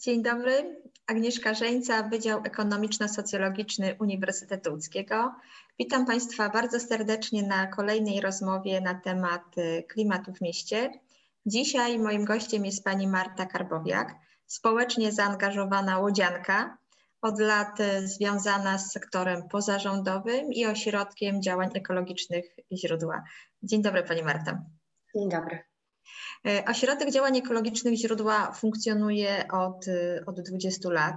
Dzień dobry. Agnieszka Żeńca, Wydział Ekonomiczno-Socjologiczny Uniwersytetu Łódzkiego. Witam Państwa bardzo serdecznie na kolejnej rozmowie na temat y, klimatu w mieście. Dzisiaj moim gościem jest pani Marta Karbowiak, społecznie zaangażowana łodzianka, od lat y, związana z sektorem pozarządowym i ośrodkiem działań ekologicznych źródła. Dzień dobry Pani Marta. Dzień dobry. E, ośrodek Działań Ekologicznych Źródła funkcjonuje od, e, od 20 lat.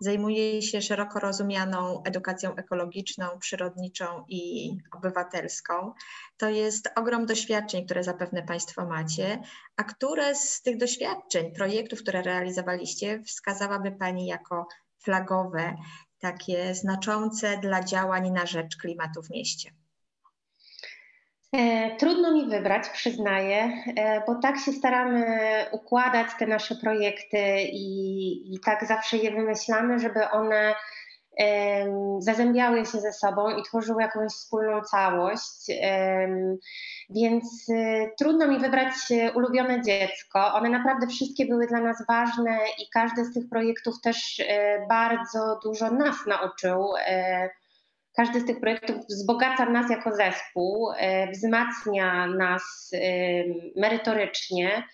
Zajmuje się szeroko rozumianą edukacją ekologiczną, przyrodniczą i obywatelską. To jest ogrom doświadczeń, które zapewne Państwo macie, a które z tych doświadczeń, projektów, które realizowaliście, wskazałaby Pani jako flagowe, takie znaczące dla działań na rzecz klimatu w mieście? E, trudno mi wybrać, przyznaję, e, bo tak się staramy układać te nasze projekty i, i tak zawsze je wymyślamy, żeby one zazębiały się ze sobą i tworzyły jakąś wspólną całość. Więc y, trudno mi wybrać ulubione dziecko. One naprawdę wszystkie były dla nas ważne i każdy z tych projektów też e, bardzo dużo nas nauczył każdy z tych projektów wzbogaca nas jako zespół, e, wzmacnia nas e, merytorycznie.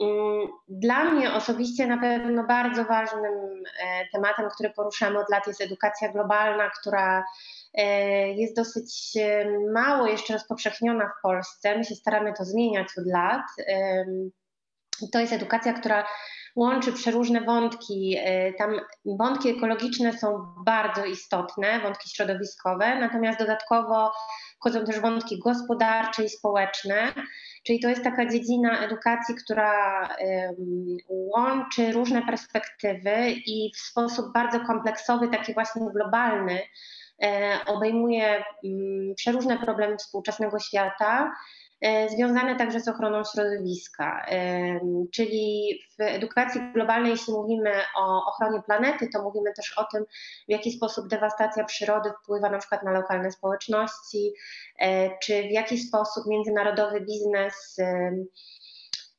Mm, dla mnie osobiście na pewno bardzo ważnym e, tematem, który poruszamy od lat jest edukacja globalna, która jest dosyć mało jeszcze rozpowszechniona w Polsce. My się staramy to zmieniać od lat. To jest edukacja, która łączy przeróżne wątki. E, tam wątki ekologiczne są bardzo istotne, wątki środowiskowe, natomiast dodatkowo wchodzą też wątki gospodarcze i społeczne, czyli to jest taka dziedzina edukacji, która łączy różne perspektywy i w sposób bardzo kompleksowy, taki właśnie globalny, obejmuje mm, przeróżne problemy współczesnego świata E, związane także z ochroną środowiska. E, czyli w edukacji globalnej, jeśli mówimy o ochronie planety, to mówimy też o tym, w jaki sposób dewastacja przyrody wpływa na przykład na lokalne społeczności, e, czy w jaki sposób międzynarodowy biznes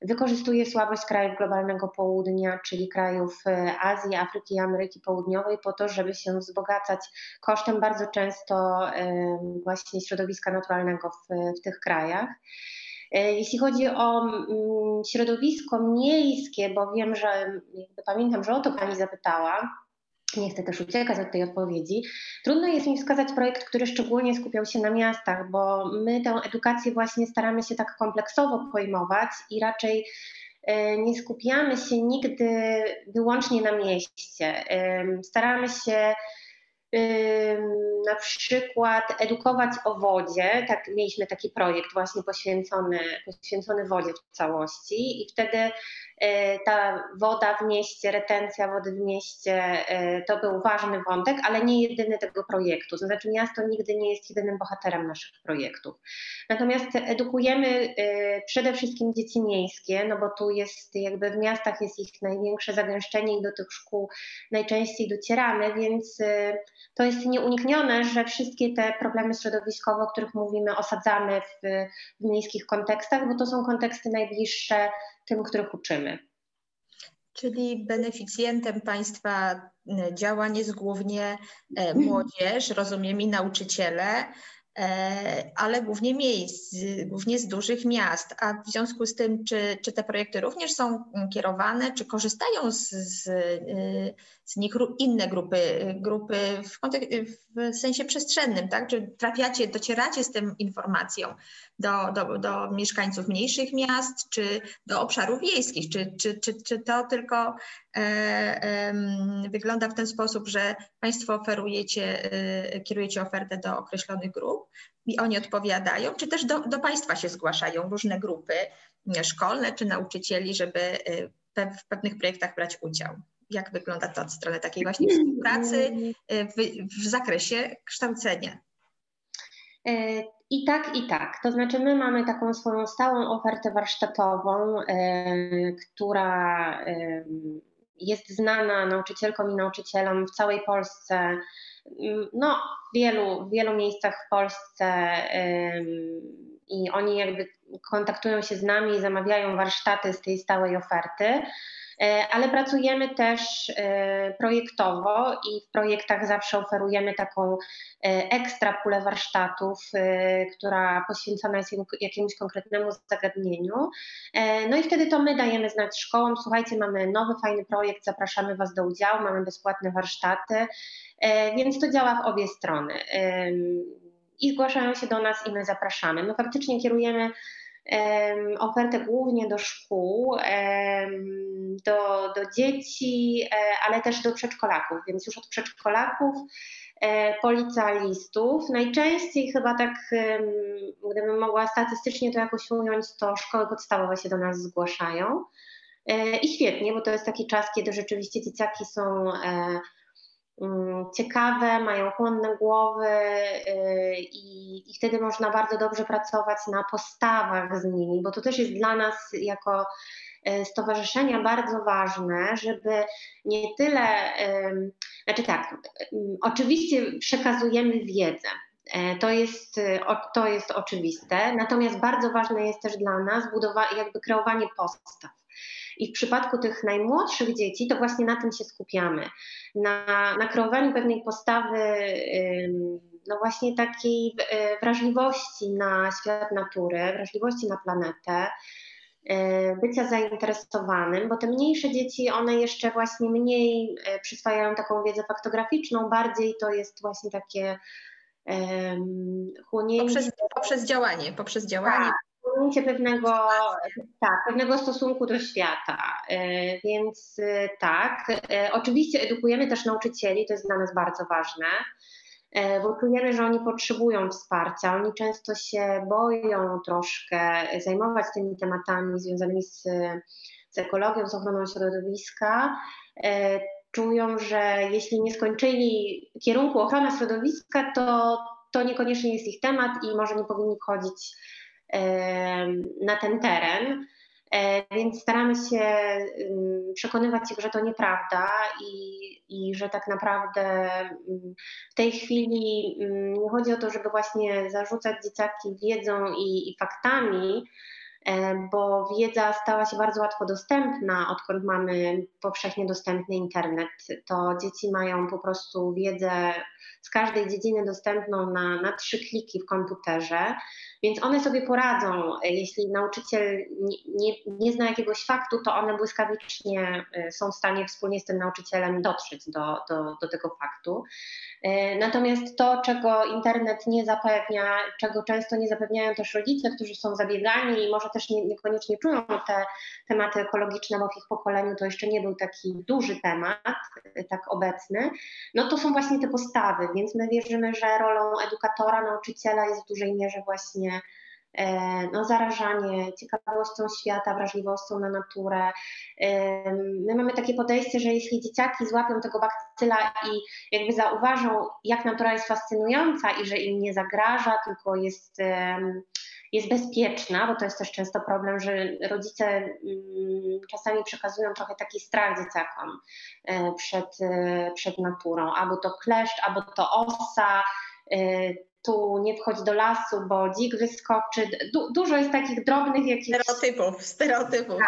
Wykorzystuje słabość krajów globalnego południa, czyli krajów e, Azji, Afryki i Ameryki Południowej, po to, żeby się wzbogacać kosztem bardzo często właśnie środowiska naturalnego w, w tych krajach. E, jeśli chodzi o mm, środowisko miejskie, bo wiem, że pamiętam, że o to Pani zapytała, nie chcę też uciekać od tej odpowiedzi. Trudno jest mi wskazać projekt, który szczególnie skupiał się na miastach, bo my tę edukację właśnie staramy się tak kompleksowo pojmować i raczej e, nie skupiamy się nigdy wyłącznie na mieście. Staramy się na przykład edukować o wodzie. Tak, mieliśmy taki projekt właśnie poświęcony, poświęcony wodzie w całości i wtedy E, ta woda w mieście, retencja wody w mieście e, to był ważny wątek, ale nie jedyny tego projektu. To znaczy miasto nigdy nie jest jedynym bohaterem naszych projektów. Natomiast edukujemy e, przede wszystkim dzieci miejskie, no bo tu jest jakby w miastach jest ich największe zagęszczenie i do tych szkół najczęściej docieramy, więc to jest nieuniknione, że wszystkie te problemy środowiskowe, o których mówimy, osadzamy w, w miejskich kontekstach, bo to są konteksty najbliższe tym, których uczymy. Czyli beneficjentem Państwa e, działań jest głównie e, młodzież, rozumiem, i nauczyciele, ale głównie miejsc, głównie z dużych miast. A w związku z tym, czy, czy te projekty również są kierowane, czy korzystają z, z, z nich inne grupy, grupy w, w, sensie przestrzennym, tak? Czy trafiacie, docieracie z tym informacją do, do, do mieszkańców mniejszych miast, czy do obszarów wiejskich? Czy, czy, czy, czy to tylko e, e, wygląda w ten sposób, że Państwo oferujecie, e, kierujecie ofertę do określonych grup i oni odpowiadają, czy też do, do Państwa się zgłaszają różne grupy szkolne czy nauczycieli, żeby e, w pewnych projektach brać udział? Jak wygląda to od strony takiej właśnie współpracy e, w, w zakresie kształcenia? E, I tak, i tak. To znaczy, my mamy taką swoją stałą ofertę warsztatową, która jest znana nauczycielkom i nauczycielom w całej Polsce, mm, no, w wielu, w wielu miejscach w Polsce i oni jakby kontaktują się z nami i zamawiają warsztaty z tej stałej oferty. E, ale pracujemy też e, projektowo i w projektach zawsze oferujemy taką ekstra pulę warsztatów, która poświęcona jest jakiemuś konkretnemu zagadnieniu. No i wtedy to my dajemy znać szkołom, słuchajcie, mamy nowy, fajny projekt, zapraszamy Was do udziału, mamy bezpłatne warsztaty, więc to działa w obie strony. I zgłaszają się do nas i my zapraszamy. My faktycznie kierujemy ofertę głównie do szkół, do, do dzieci, e, ale też do przedszkolaków, więc już od przedszkolaków e, po licealistów. Najczęściej chyba tak, gdybym mogła statystycznie to jakoś ująć, to szkoły podstawowe się do nas zgłaszają. E, I świetnie, bo to jest taki czas, kiedy rzeczywiście dzieciaki są ciekawe, mają chłonne głowy y, i, i, wtedy można bardzo dobrze pracować na postawach z nimi, bo to też jest dla nas jako y, stowarzyszenia bardzo ważne, żeby nie tyle, znaczy tak, oczywiście przekazujemy wiedzę, e, to jest, to jest oczywiste, natomiast bardzo ważne jest też dla nas budowa- jakby kreowanie postaw. I w przypadku tych najmłodszych dzieci, to właśnie na tym się skupiamy. Na, na kreowaniu pewnej postawy, no właśnie takiej e, wrażliwości na świat natury, wrażliwości na planetę, e, bycia zainteresowanym, bo te mniejsze dzieci, one jeszcze właśnie mniej e, przyswajają taką wiedzę faktograficzną, bardziej to jest właśnie takie um, chłonięcie. Poprzez, poprzez działanie, poprzez działanie. Tak osiągnięcie pewnego, tak, pewnego stosunku do świata. E, więc e, tak, e, oczywiście edukujemy też nauczycieli, to jest dla nas bardzo ważne, bo czujemy, że oni potrzebują wsparcia. Oni często się boją troszkę zajmować tymi tematami związanymi z, z ekologią, z ochroną środowiska czują, że jeśli nie skończyli kierunku ochrona środowiska, to, to niekoniecznie jest ich temat i może nie powinni wchodzić na ten teren. E, więc staramy się przekonywać ich, że to nieprawda i, i że tak naprawdę w tej chwili nie chodzi o to, żeby właśnie zarzucać dzieciaki wiedzą i, i faktami, bo wiedza stała się bardzo łatwo dostępna, odkąd mamy powszechnie dostępny internet. To dzieci mają po prostu wiedzę z każdej dziedziny dostępną na, na trzy kliki w komputerze. Więc one sobie poradzą, jeśli nauczyciel nie, nie, nie zna jakiegoś faktu, to one błyskawicznie y, są w stanie wspólnie z tym nauczycielem dotrzeć do, do, do tego faktu. Y, natomiast to, czego internet nie zapewnia, czego często nie zapewniają też rodzice, którzy są zabiegani i może też nie, niekoniecznie czują te tematy ekologiczne, bo w ich pokoleniu to jeszcze nie był taki duży temat, tak obecny, no to są właśnie te postawy, więc my wierzymy, że rolą edukatora, nauczyciela jest w dużej mierze właśnie E, no, zarażanie ciekawością świata, wrażliwością na naturę. E, my mamy takie podejście, że jeśli dzieciaki złapią tego bakcyla i jakby zauważą, jak natura jest fascynująca i że im nie zagraża, tylko jest, jest bezpieczna, bo to jest też często problem, że rodzice mm, czasami przekazują trochę taki strach dzieciakom e, przed, przed naturą. Albo to kleszcz, albo to osa, tu nie wchodź do lasu, bo dzik wyskoczy. Du dużo jest takich drobnych jakichś... Stereotypów, stereotypów.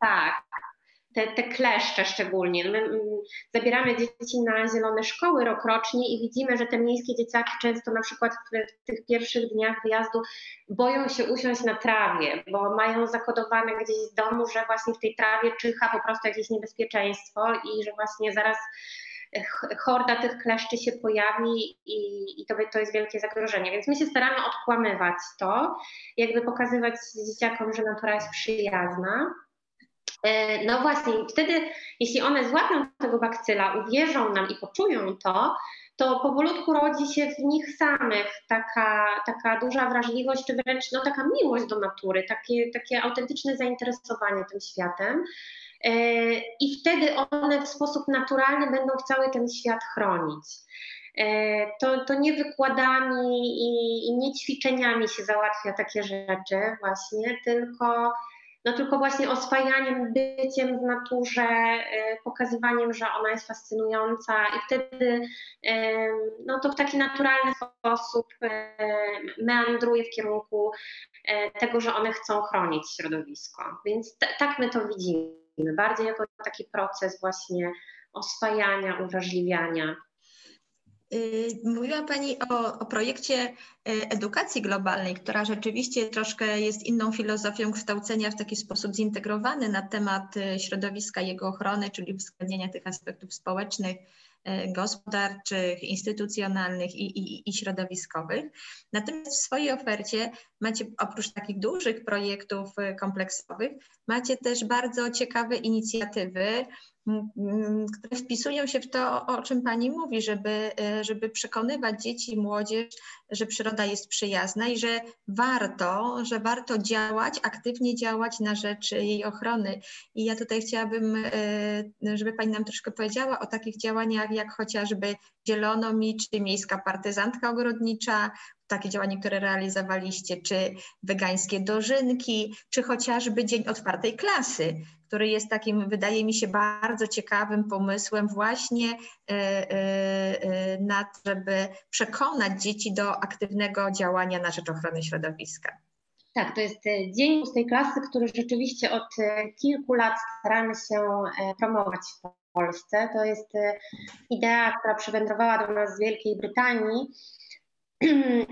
Tak, tak. Te, te kleszcze szczególnie. My mm, zabieramy dzieci na zielone szkoły rokrocznie i widzimy, że te miejskie dzieciaki często na przykład w, tych pierwszych dniach wyjazdu boją się usiąść na trawie, bo mają zakodowane gdzieś z domu, że właśnie w tej trawie czyha po prostu jakieś niebezpieczeństwo i że właśnie zaraz horda tych kleszczy się pojawi i, i to, to jest wielkie zagrożenie. Więc my się staramy odkłamywać to, jakby pokazywać dzieciakom, że natura jest przyjazna. E, no właśnie, wtedy, jeśli one złapią tego bakcyla, uwierzą nam i poczują to, to powolutku rodzi się w nich samych taka, taka duża wrażliwość, czy wręcz no, taka miłość do natury, takie, takie autentyczne zainteresowanie tym światem. E, i wtedy one w sposób naturalny będą cały ten świat chronić. E, to, to nie wykładami i, i nie ćwiczeniami się załatwia takie rzeczy właśnie, tylko no tylko właśnie oswajaniem, byciem w naturze, e, pokazywaniem, że ona jest fascynująca i wtedy no to w taki naturalny sposób meandruje w kierunku tego, że one chcą chronić środowisko. Więc tak my to widzimy. bardziej jako taki proces właśnie oswajania, uwrażliwiania. Y, mówiła Pani o, o, projekcie y, edukacji globalnej, która rzeczywiście troszkę jest inną filozofią kształcenia w taki sposób zintegrowany na temat y, środowiska, jego ochrony, czyli uwzględnienia tych aspektów społecznych, gospodarczych, instytucjonalnych i, i, i, środowiskowych. Natomiast w swojej ofercie macie oprócz takich dużych projektów kompleksowych, macie też bardzo ciekawe inicjatywy, które wpisują się w to, o czym Pani mówi, żeby, e, żeby przekonywać dzieci i młodzież, że przyroda jest przyjazna i że warto, że warto działać, aktywnie działać na rzecz jej ochrony. I ja tutaj chciałabym, e, żeby Pani nam troszkę powiedziała o takich działaniach, jak chociażby Zielonomi, czy Miejska Partyzantka Ogrodnicza, takie działania, które realizowaliście, czy wegańskie dożynki, czy chociażby Dzień Otwartej Klasy, który jest takim, wydaje mi się, bardzo ciekawym pomysłem właśnie e, e, e, na to, żeby przekonać dzieci do aktywnego działania na rzecz ochrony środowiska. Tak, to jest Dzień Pustej Klasy, który rzeczywiście od kilku lat staramy się promować w Polsce. To jest idea, która przywędrowała do nas z Wielkiej Brytanii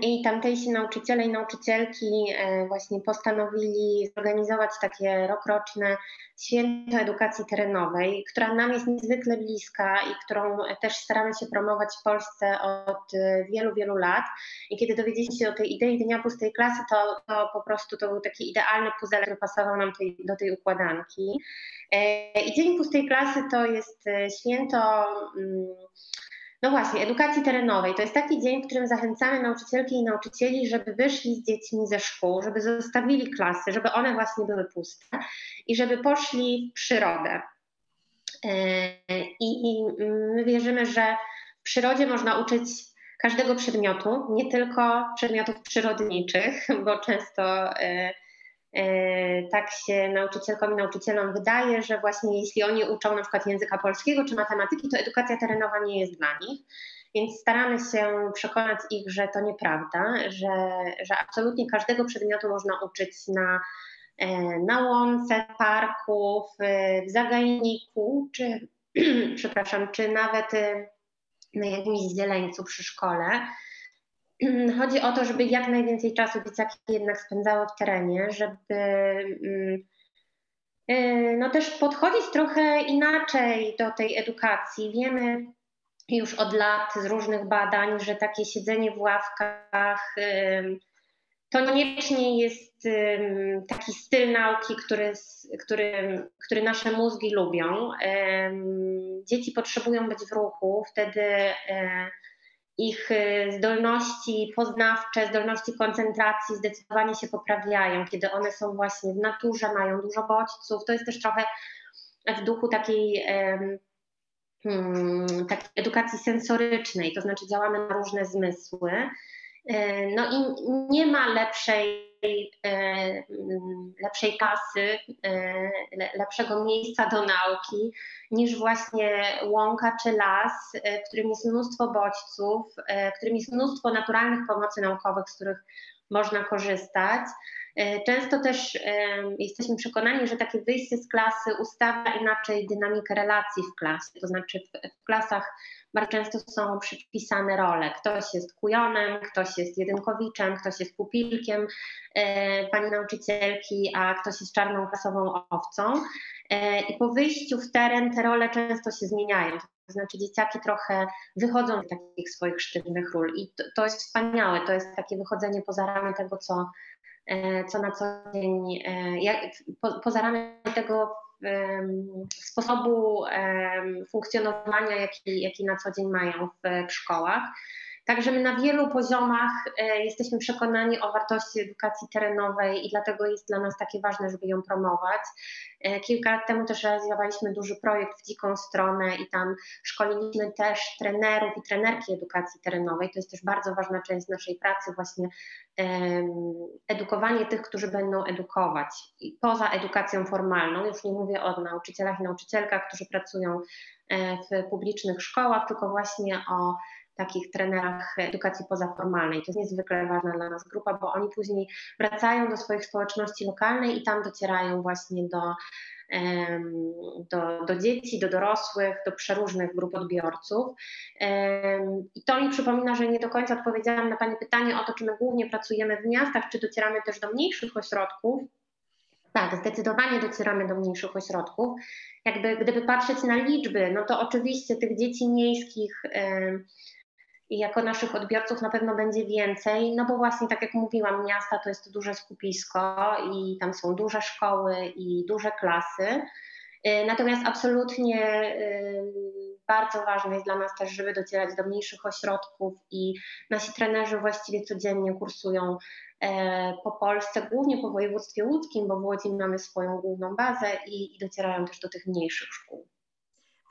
i tamtejsi nauczyciele i nauczycielki e, właśnie postanowili zorganizować takie rokroczne święto edukacji terenowej, która nam jest niezwykle bliska i którą też staramy się promować w Polsce od e, wielu, wielu lat. I kiedy dowiedzieliśmy się o tej idei Dnia Pustej Klasy, to, to po prostu to był taki idealny puzzle, który pasował nam tej, do tej układanki. E, I Dzień Pustej Klasy to jest święto mm, no właśnie, edukacji terenowej. To jest taki dzień, w którym zachęcamy nauczycielki i nauczycieli, żeby wyszli z dziećmi ze szkół, żeby zostawili klasy, żeby one właśnie były puste i żeby poszli w przyrodę. E, I, my wierzymy, że w przyrodzie można uczyć każdego przedmiotu, nie tylko przedmiotów przyrodniczych, bo często E, tak się nauczycielkom i nauczycielom wydaje, że właśnie jeśli oni uczą na przykład języka polskiego czy matematyki, to edukacja terenowa nie jest dla nich. Więc staramy się przekonać ich, że to nieprawda, że, że absolutnie każdego przedmiotu można uczyć na, e, na łące, parku, w, w zagajniku, czy, przepraszam, czy nawet e, na jakimś zieleńcu przy szkole. Chodzi o to, żeby jak najwięcej czasu dzieciaki jednak spędzały w terenie, żeby mm, y, no też podchodzić trochę inaczej do tej edukacji. Wiemy już od lat z różnych badań, że takie siedzenie w ławkach to niekoniecznie jest taki styl nauki, który, który, który nasze mózgi lubią. Dzieci potrzebują być w ruchu, wtedy ich y, zdolności poznawcze, zdolności koncentracji zdecydowanie się poprawiają, kiedy one są właśnie w naturze, mają dużo bodźców. To jest też trochę w duchu takiej, um, takiej edukacji sensorycznej, to znaczy działamy na różne zmysły. E, no i nie ma lepszej, e, lepszej kasy, e, lepszego miejsca do nauki niż właśnie łąka czy las, w którym jest mnóstwo bodźców, w którym jest mnóstwo naturalnych pomocy naukowych, z których można korzystać. Często też jesteśmy przekonani, że takie wyjście z klasy ustawia inaczej dynamikę relacji w klasie, to znaczy w klasach bardzo często są przypisane role. Ktoś jest kujonem, ktoś jest jedynkowiczem, ktoś jest pupilkiem e, pani nauczycielki, a ktoś jest czarną klasową owcą. E, I po wyjściu w teren te role często się zmieniają. To znaczy dzieciaki trochę wychodzą z takich swoich sztywnych ról i to, to jest wspaniałe, to jest takie wychodzenie poza ramy tego, co, e, co na co dzień, jak, po, poza ramy tego, sposobu funkcjonowania, jaki, jaki na co dzień mają w, szkołach. Także my na wielu poziomach e, jesteśmy przekonani o wartości edukacji terenowej i dlatego jest dla nas takie ważne, żeby ją promować. E, kilka lat temu też realizowaliśmy duży projekt w dziką stronę i tam szkoliliśmy też trenerów i trenerki edukacji terenowej. To jest też bardzo ważna część naszej pracy, właśnie edukowanie tych, którzy będą edukować. I poza edukacją formalną, już nie mówię o nauczycielach i nauczycielkach, którzy pracują e, w publicznych szkołach, tylko właśnie o takich trenerach edukacji pozaformalnej. To jest niezwykle ważna dla nas grupa, bo oni później wracają do swoich społeczności lokalnej i tam docierają właśnie do do, do dzieci, do dorosłych, do przeróżnych grup odbiorców. I to mi przypomina, że nie do końca odpowiedziałam na Pani pytanie o to, czy my głównie pracujemy w miastach, czy docieramy też do mniejszych ośrodków. Tak, zdecydowanie docieramy do mniejszych ośrodków. Jakby gdyby patrzeć na liczby, no to oczywiście tych dzieci miejskich jako naszych odbiorców na pewno będzie więcej, no bo właśnie tak jak mówiłam, miasta to jest duże skupisko i tam są duże szkoły i duże klasy. Y, natomiast absolutnie y, bardzo ważne jest dla nas też, żeby docierać do mniejszych ośrodków i nasi trenerzy właściwie codziennie kursują e, po Polsce, głównie po województwie łódzkim, bo w Łodzi mamy swoją główną bazę i, i docierają też do tych mniejszych szkół.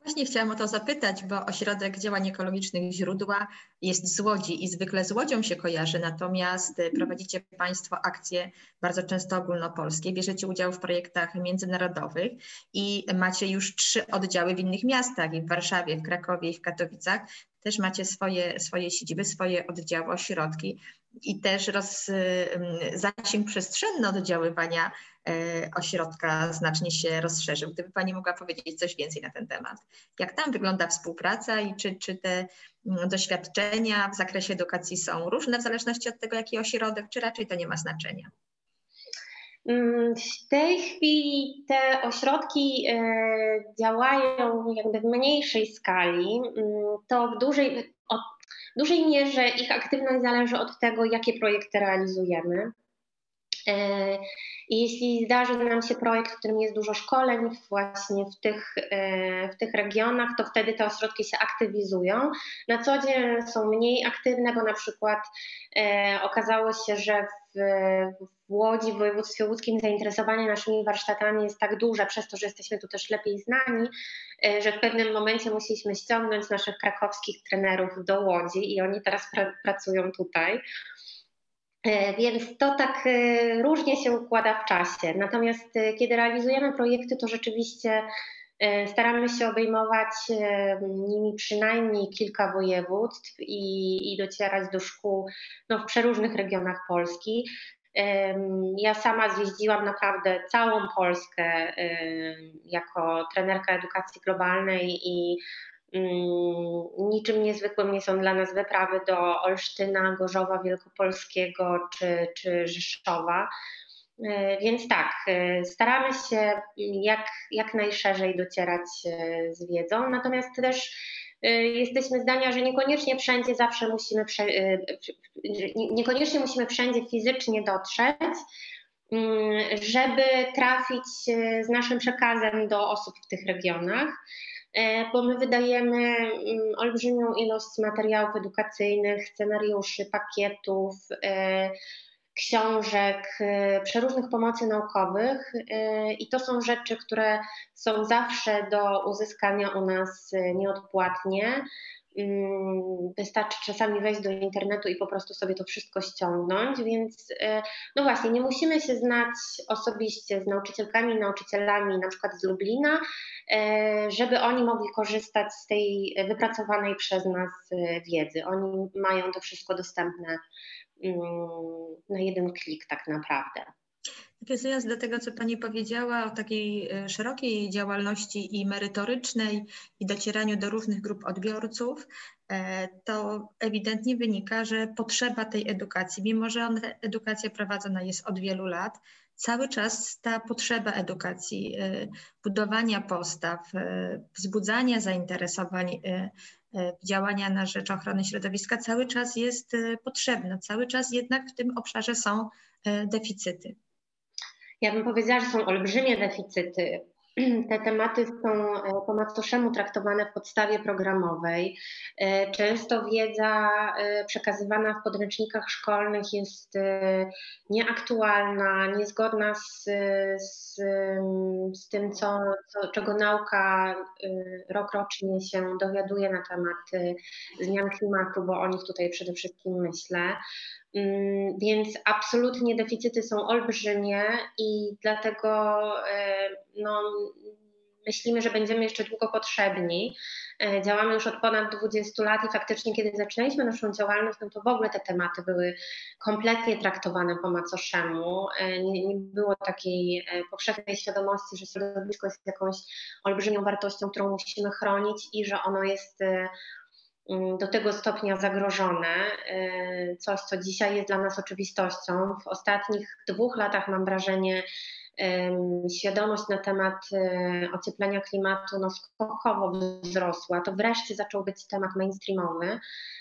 Właśnie chciałam o to zapytać, bo Ośrodek Działań Ekologicznych Źródła jest z Łodzi i zwykle z Łodzią się kojarzy, natomiast y, prowadzicie Państwo akcje bardzo często ogólnopolskie, bierzecie udział w projektach międzynarodowych i macie już trzy oddziały w innych miastach, i w Warszawie, w Krakowie i w Katowicach. Też macie swoje, swoje siedziby, swoje oddziały, ośrodki i też roz, zasięg przestrzenny oddziaływania e, ośrodka znacznie się rozszerzył. Gdyby Pani mogła powiedzieć coś więcej na ten temat. Jak tam wygląda współpraca i czy, czy te doświadczenia w zakresie edukacji są różne w zależności od tego, jaki ośrodek, czy raczej to nie ma znaczenia? Mm, w tej chwili te ośrodki e, działają jakby w mniejszej skali. Mm, to w dużej, dużej mierze ich aktywność zależy od tego, jakie projekty realizujemy. E, I jeśli zdarzy nam się projekt, w którym jest dużo szkoleń właśnie w tych, e, w tych regionach, to wtedy te ośrodki się aktywizują. Na co dzień są mniej aktywne, bo na przykład e, okazało się, że w, w Łodzi, w województwie łódzkim zainteresowanie naszymi warsztatami jest tak duże, przez to, że jesteśmy tu też lepiej znani, że w pewnym momencie musieliśmy ściągnąć naszych krakowskich trenerów do Łodzi i oni teraz pra pracują tutaj. E, więc to tak e, różnie się układa w czasie. Natomiast e, kiedy realizujemy projekty, to rzeczywiście staramy się obejmować nimi przynajmniej kilka województw i, i docierać do szkół no, w przeróżnych regionach Polski. Ja sama zjeździłam naprawdę całą Polskę jako trenerka edukacji globalnej i niczym niezwykłym nie są dla nas wyprawy do Olsztyna, Gorzowa Wielkopolskiego czy, czy Rzeszowa. E, więc tak, e, staramy się jak, jak najszerzej docierać e, z wiedzą, natomiast też jesteśmy zdania, że niekoniecznie wszędzie zawsze musimy, niekoniecznie musimy wszędzie fizycznie dotrzeć, mm, żeby trafić z naszym przekazem do osób w tych regionach. E, bo my wydajemy mm, olbrzymią ilość materiałów edukacyjnych, scenariuszy, pakietów, e, książek, e, przeróżnych pomocy naukowych i to są rzeczy, które są zawsze do uzyskania u nas nieodpłatnie. Mm, wystarczy czasami wejść do internetu i po prostu sobie to wszystko ściągnąć, więc e, no właśnie, nie musimy się znać osobiście z nauczycielkami nauczycielami na przykład z Lublina, e, żeby oni mogli korzystać z tej wypracowanej przez nas e, wiedzy. Oni mają to wszystko dostępne mm, na jeden klik tak naprawdę. Nawiązując do tego, co Pani powiedziała o takiej e, szerokiej działalności i merytorycznej i docieraniu do różnych grup odbiorców, e, to ewidentnie wynika, że potrzeba tej edukacji, mimo że edukacja prowadzona jest od wielu lat, cały czas ta potrzeba edukacji, e, budowania postaw, wzbudzania zainteresowań, działania na rzecz ochrony środowiska cały czas jest potrzebna. Cały czas jednak w tym obszarze są deficyty. Ja bym powiedziała, że są olbrzymie deficyty. Te tematy są e, po macoszemu traktowane w podstawie programowej. E, często wiedza e, przekazywana w podręcznikach szkolnych jest nieaktualna, niezgodna z, z, z tym, co, co, czego nauka rokrocznie się dowiaduje na temat zmian klimatu, bo o nich tutaj przede wszystkim myślę. Mm, więc absolutnie deficyty są olbrzymie i dlatego e, no, myślimy, że będziemy jeszcze długo potrzebni. E, działamy już od ponad 20 lat i faktycznie, kiedy zaczynaliśmy naszą działalność, no to w ogóle te tematy były kompletnie traktowane po macoszemu. E, nie, nie było takiej powszechnej świadomości, że środowisko jest jakąś olbrzymią wartością, którą musimy chronić i że ono jest do tego stopnia zagrożone, coś, co dzisiaj jest dla nas oczywistością. W ostatnich dwóch latach mam wrażenie, świadomość na temat e, ocieplenia klimatu no, skokowo wzrosła. To wreszcie zaczął być temat mainstreamowy.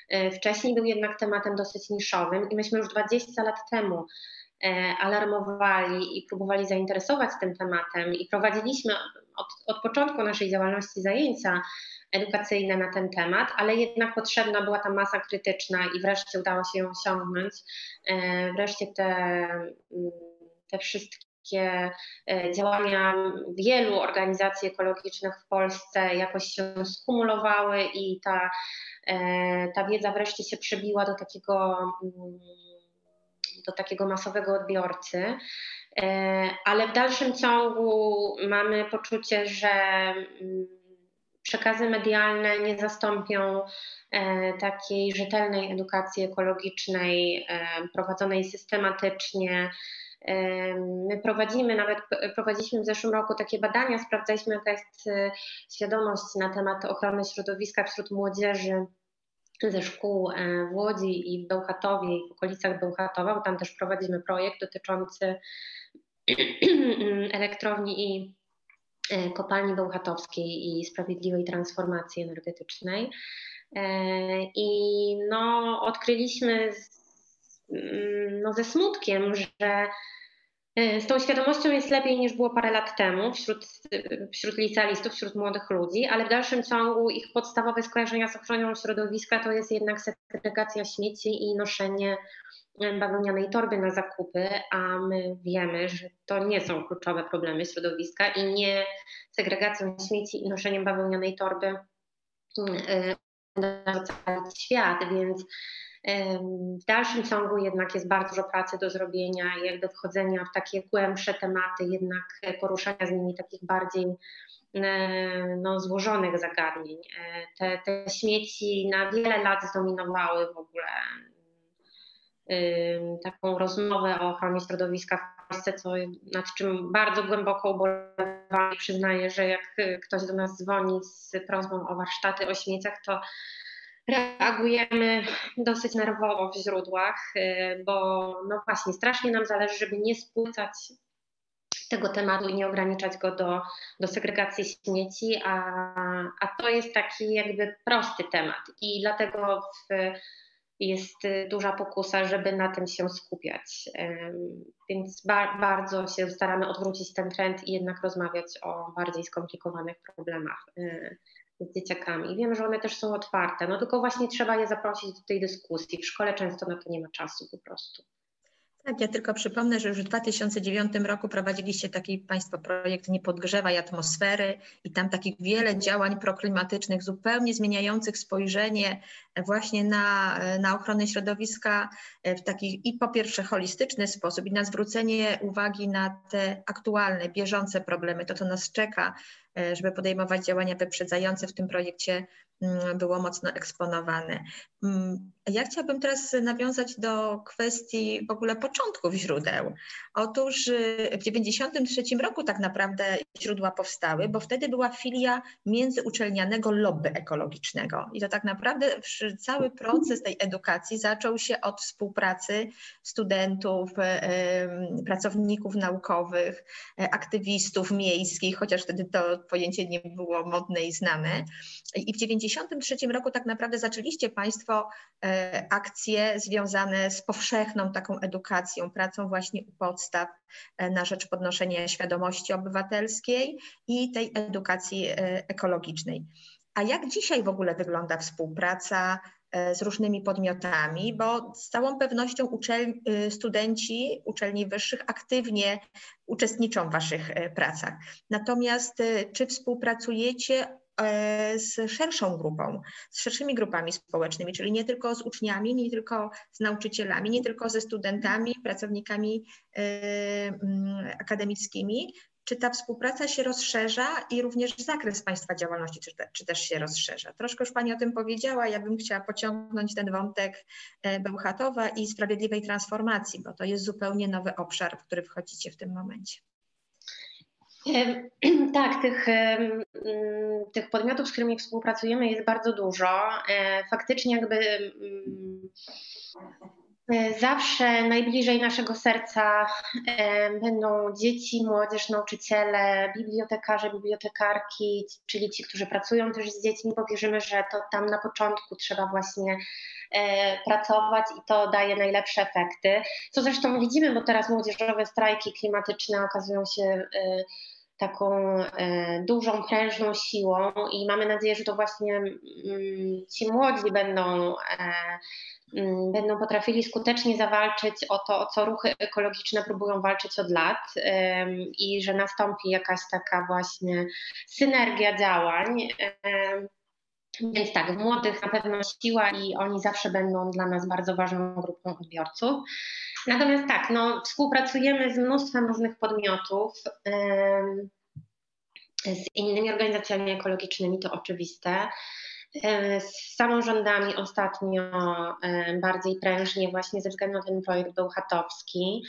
E, wcześniej był jednak tematem dosyć niszowym i myśmy już 20 lat temu e, alarmowali i próbowali zainteresować tym tematem i prowadziliśmy od, od początku naszej działalności zajęcia edukacyjne na ten temat, ale jednak potrzebna była ta masa krytyczna i wreszcie udało się ją osiągnąć. Wreszcie te, mm, te wszystkie takie e, działania wielu organizacji ekologicznych w Polsce jakoś się skumulowały i ta, e, ta wiedza wreszcie się przebiła do takiego, mm, do takiego masowego odbiorcy. E, ale w dalszym ciągu mamy poczucie, że mm, przekazy medialne nie zastąpią takiej rzetelnej edukacji ekologicznej, prowadzonej systematycznie, My prowadzimy, nawet prowadziliśmy w zeszłym roku takie badania, sprawdzaliśmy jaka jest e, świadomość na temat ochrony środowiska wśród młodzieży ze szkół e, w Łodzi i w Bełchatowie i w okolicach Bełchatowa, bo tam też prowadzimy projekt dotyczący elektrowni i e, kopalni bełchatowskiej i sprawiedliwej transformacji energetycznej. I no, odkryliśmy Mm, no, ze smutkiem, że e, z tą świadomością jest lepiej niż było parę lat temu wśród, wśród licealistów, wśród młodych ludzi, ale w dalszym ciągu ich podstawowe skojarzenia z ochroną środowiska to jest jednak segregacja śmieci i noszenie e, bawełnianej torby na zakupy, a my wiemy, że to nie są kluczowe problemy środowiska i nie segregacją śmieci i noszeniem bawełnianej torby cały e, świat, więc w dalszym ciągu jednak jest bardzo dużo pracy do zrobienia jakby wchodzenia w takie głębsze tematy, jednak poruszania z nimi takich bardziej e, no, złożonych zagadnień. E, te, te śmieci na wiele lat zdominowały w ogóle taką rozmowę o ochronie środowiska w Polsce, co, nad czym bardzo głęboko ubolewam i przyznaję, że jak ktoś do nas dzwoni z prośbą o warsztaty o śmieciach, to reagujemy dosyć nerwowo w źródłach, y, bo no właśnie strasznie nam zależy, żeby nie spłycać tego tematu i nie ograniczać go do, do segregacji śmieci, a, a to jest taki jakby prosty temat i dlatego w, jest duża pokusa, żeby na tym się skupiać. Więc ba bardzo się staramy odwrócić ten trend i jednak rozmawiać o bardziej skomplikowanych problemach y, z dzieciakami. Wiem, że one też są otwarte, no tylko właśnie trzeba je zaprosić do tej dyskusji. W szkole często na to nie ma czasu po prostu. Tak, ja tylko przypomnę, że już w 2009 roku prowadziliście taki Państwo projekt Nie podgrzewaj atmosfery i tam takich wiele działań proklimatycznych, zupełnie zmieniających spojrzenie właśnie na, na ochronę środowiska w taki i po pierwsze holistyczny sposób i na zwrócenie uwagi na te aktualne, bieżące problemy, to co nas czeka, żeby podejmować działania wyprzedzające w tym projekcie Mm, było mocno eksponowane. Mm, ja chciałabym teraz nawiązać do kwestii w ogóle początków źródeł. Otóż y, w 1993 roku tak naprawdę źródła powstały, bo wtedy była filia międzyuczelnianego lobby ekologicznego. I to tak naprawdę cały proces tej edukacji zaczął się od współpracy studentów, pracowników naukowych, e, aktywistów miejskich, chociaż wtedy to pojęcie nie było modne i znane. I w 1993 roku tak naprawdę zaczęliście Państwo e, akcje związane z powszechną taką edukacją, pracą właśnie u podstaw e, na rzecz podnoszenia świadomości obywatelskiej i tej edukacji e, ekologicznej. A jak dzisiaj w ogóle wygląda współpraca z różnymi podmiotami, bo z całą pewnością uczel, studenci uczelni wyższych aktywnie uczestniczą w Waszych pracach. Natomiast czy współpracujecie E, z szerszą grupą, z szerszymi grupami społecznymi, czyli nie tylko z uczniami, nie tylko z nauczycielami, nie tylko ze studentami, pracownikami e, akademickimi, czy ta współpraca się rozszerza i również zakres Państwa działalności, czy, te, czy też się rozszerza? Troszkę już Pani o tym powiedziała, ja bym chciała pociągnąć ten wątek e, Bełchatowa i sprawiedliwej transformacji, bo to jest zupełnie nowy obszar, w który wchodzicie w tym momencie. Tak, tych, tych podmiotów, z którymi współpracujemy jest bardzo dużo. E, faktycznie jakby zawsze najbliżej naszego serca e, będą dzieci, młodzież, nauczyciele, bibliotekarze, bibliotekarki, czyli ci, którzy pracują też z dziećmi, bo wierzymy, że to tam na początku trzeba właśnie e, pracować i to daje najlepsze efekty. Co zresztą widzimy, bo teraz młodzieżowe strajki klimatyczne okazują się taką dużą, prężną siłą i mamy nadzieję, że to właśnie mm, ci młodzi będą będą potrafili skutecznie zawalczyć o to, o co ruchy ekologiczne próbują walczyć od lat i że nastąpi jakaś taka właśnie synergia działań. Więc tak, w młodych na pewno siła i oni zawsze będą dla nas bardzo ważną grupą odbiorców. Natomiast tak, no, współpracujemy z mnóstwem różnych podmiotów. Z innymi organizacjami ekologicznymi to oczywiste. E, z samorządami ostatnio e, bardziej prężnie właśnie ze względu na ten projekt bełchatowski.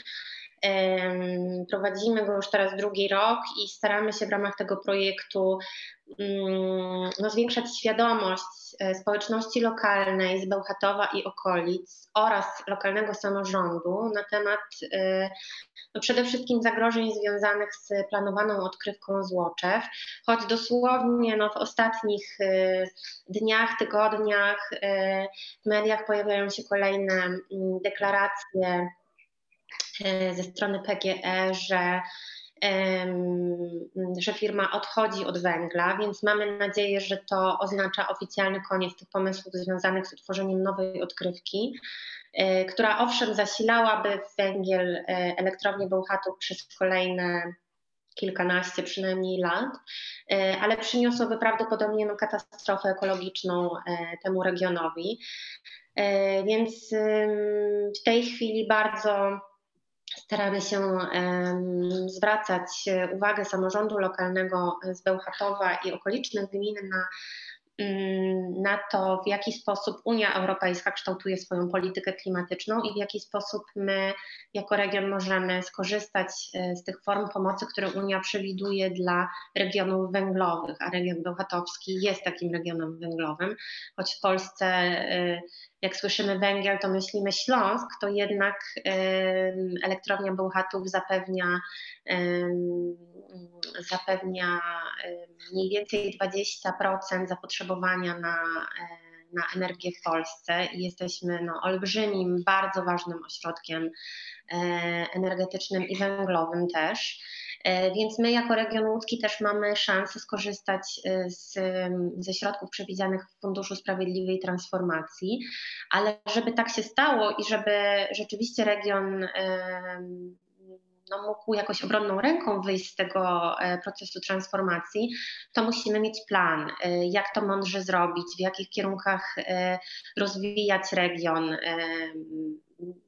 Prowadzimy go już teraz drugi rok i staramy się w ramach tego projektu mm, no, zwiększać świadomość e, społeczności lokalnej z Bełchatowa i okolic oraz lokalnego samorządu na temat e, no, przede wszystkim zagrożeń związanych z planowaną odkrywką złoczew, choć dosłownie no, w ostatnich e, dniach, tygodniach w mediach pojawiają się kolejne mm, deklaracje ze strony PGE, że że firma odchodzi od węgla, więc mamy nadzieję, że to oznacza oficjalny koniec tych pomysłów związanych z utworzeniem nowej odkrywki, e, która owszem zasilałaby węgiel e, elektrownię Bełchatów przez kolejne kilkanaście przynajmniej lat, ale przyniosłoby prawdopodobnie no, katastrofę ekologiczną temu regionowi. Więc w tej chwili bardzo staramy się zwracać uwagę samorządu lokalnego z Bełchatowa i okolicznych gmin na na to, w jaki sposób Unia Europejska kształtuje swoją politykę klimatyczną i w jaki sposób my jako region możemy skorzystać e, z tych form pomocy, które Unia przewiduje dla regionów węglowych, a region bełchatowski jest takim regionem węglowym, choć w Polsce e, jak słyszymy węgiel, to myślimy Śląsk, to jednak elektrownia Bełchatów zapewnia zapewnia mniej więcej 20% zapotrzebowania na, na energię w Polsce i jesteśmy no, olbrzymim, bardzo ważnym ośrodkiem e, energetycznym i węglowym też. E, więc my jako region łódzki też mamy szansę skorzystać e, z, ze środków przewidzianych w Funduszu Sprawiedliwej Transformacji, ale żeby tak się stało i żeby rzeczywiście region no, mógł jakoś obronną ręką wyjść z tego e, procesu transformacji, to musimy mieć plan, e, jak to mądrze zrobić, w jakich kierunkach e, rozwijać region,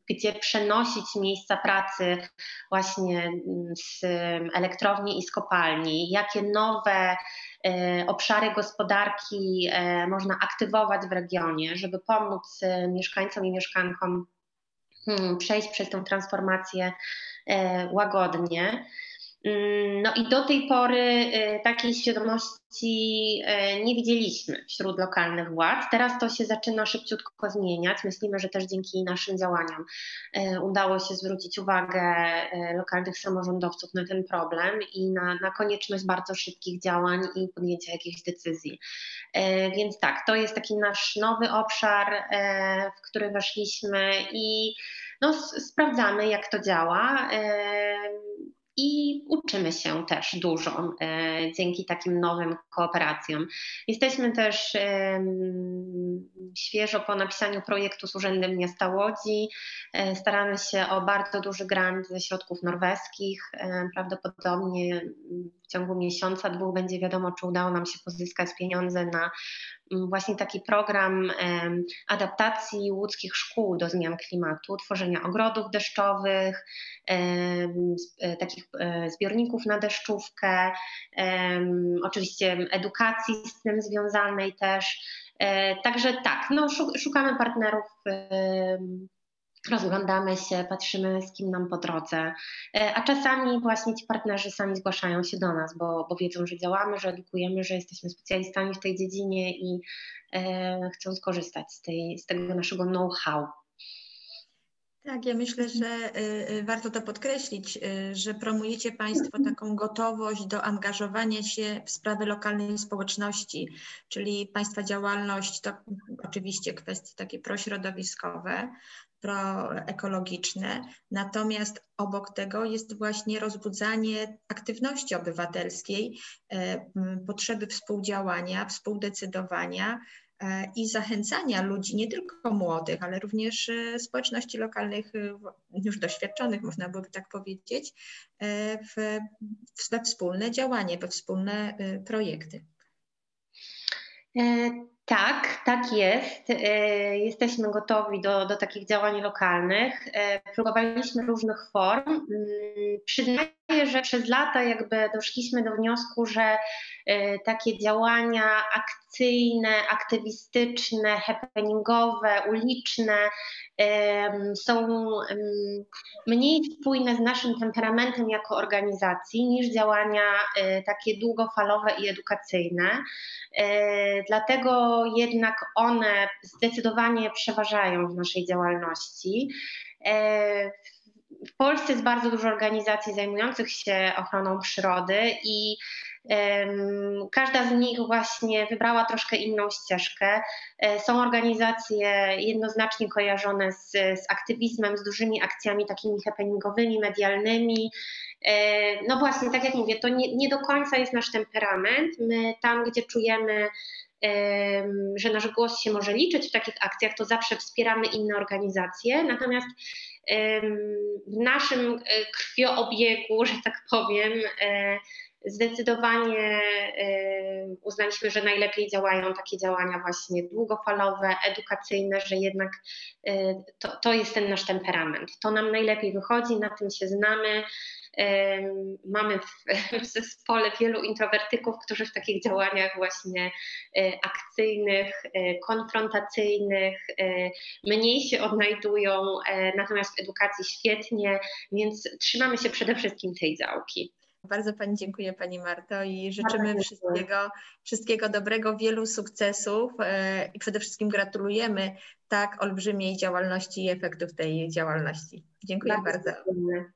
gdzie przenosić miejsca pracy właśnie z elektrowni i z kopalni, jakie nowe obszary gospodarki można aktywować w regionie, żeby pomóc mieszkańcom i mieszkankom hmm, przejść przez tę transformację łagodnie. Mm, no i do tej pory e, takiej świadomości e, nie widzieliśmy wśród lokalnych władz. Teraz to się zaczyna szybciutko zmieniać. Myślimy, że też dzięki naszym działaniom udało się zwrócić uwagę lokalnych samorządowców na ten problem i na, na konieczność bardzo szybkich działań i podjęcia jakichś decyzji. Więc tak, to jest taki nasz nowy obszar, w który weszliśmy i no, sprawdzamy, jak to działa i uczymy się też dużo dzięki takim nowym kooperacjom. Jesteśmy też świeżo po napisaniu projektu z Urzędem Miasta Łodzi. E, staramy się o bardzo duży grant ze środków norweskich. E, prawdopodobnie w ciągu miesiąca, dwóch będzie wiadomo, czy udało nam się pozyskać pieniądze na właśnie taki program adaptacji łódzkich szkół do zmian klimatu, tworzenia ogrodów deszczowych, takich zbiorników na deszczówkę, oczywiście edukacji z tym związanej też. Także tak, no, szukamy partnerów rozglądamy się, patrzymy z kim nam po drodze, e, a czasami właśnie ci partnerzy sami zgłaszają się do nas, bo, bo wiedzą, że działamy, że edukujemy, że jesteśmy specjalistami w tej dziedzinie i e, chcą skorzystać z, tej, z tego naszego know-how. Tak, ja myślę, że y, y, warto to podkreślić, y, że promujecie Państwo taką gotowość do angażowania się w sprawy lokalnej społeczności, czyli Państwa działalność to oczywiście kwestie takie prośrodowiskowe, proekologiczne, natomiast obok tego jest właśnie rozbudzanie aktywności obywatelskiej, e, potrzeby współdziałania, współdecydowania e, i zachęcania ludzi, nie tylko młodych, ale również e, społeczności lokalnych, już doświadczonych, można byłoby tak powiedzieć, w, we wspólne działanie, we wspólne projekty. Tak, tak jest. E, jesteśmy gotowi do, do takich działań lokalnych. E, próbowaliśmy różnych form. Mm, przyznaję, że przez lata jakby doszliśmy do wniosku, że e, takie działania akcyjne, aktywistyczne, happeningowe, uliczne są mniej spójne z naszym temperamentem jako organizacji niż działania takie długofalowe i edukacyjne. Dlatego jednak one zdecydowanie przeważają w naszej działalności. W Polsce jest bardzo dużo organizacji zajmujących się ochroną przyrody i Każda z nich właśnie wybrała troszkę inną ścieżkę. E, są organizacje jednoznacznie kojarzone z, z aktywizmem, z dużymi akcjami takimi happeningowymi, medialnymi. E, no właśnie, tak jak mówię, to nie, nie do końca jest nasz temperament. My tam, gdzie czujemy że nasz głos się może liczyć w takich akcjach, to zawsze wspieramy inne organizacje. Natomiast w naszym e, krwioobiegu, że tak powiem, e, zdecydowanie uznaliśmy, że najlepiej działają takie działania właśnie długofalowe, edukacyjne, że jednak e, to, to jest ten nasz temperament. To nam najlepiej wychodzi, na tym się znamy. Mamy w, w zespole wielu introwertyków, którzy w takich działaniach właśnie e, akcyjnych, e, konfrontacyjnych mniej się odnajdują, natomiast w edukacji świetnie, więc trzymamy się przede wszystkim tej działki. Bardzo Pani dziękuję Pani Marto i życzymy wszystkiego, wszystkiego dobrego, wielu sukcesów e, i przede wszystkim gratulujemy tak olbrzymiej działalności i efektów tej działalności. Dziękuję bardzo. bardzo.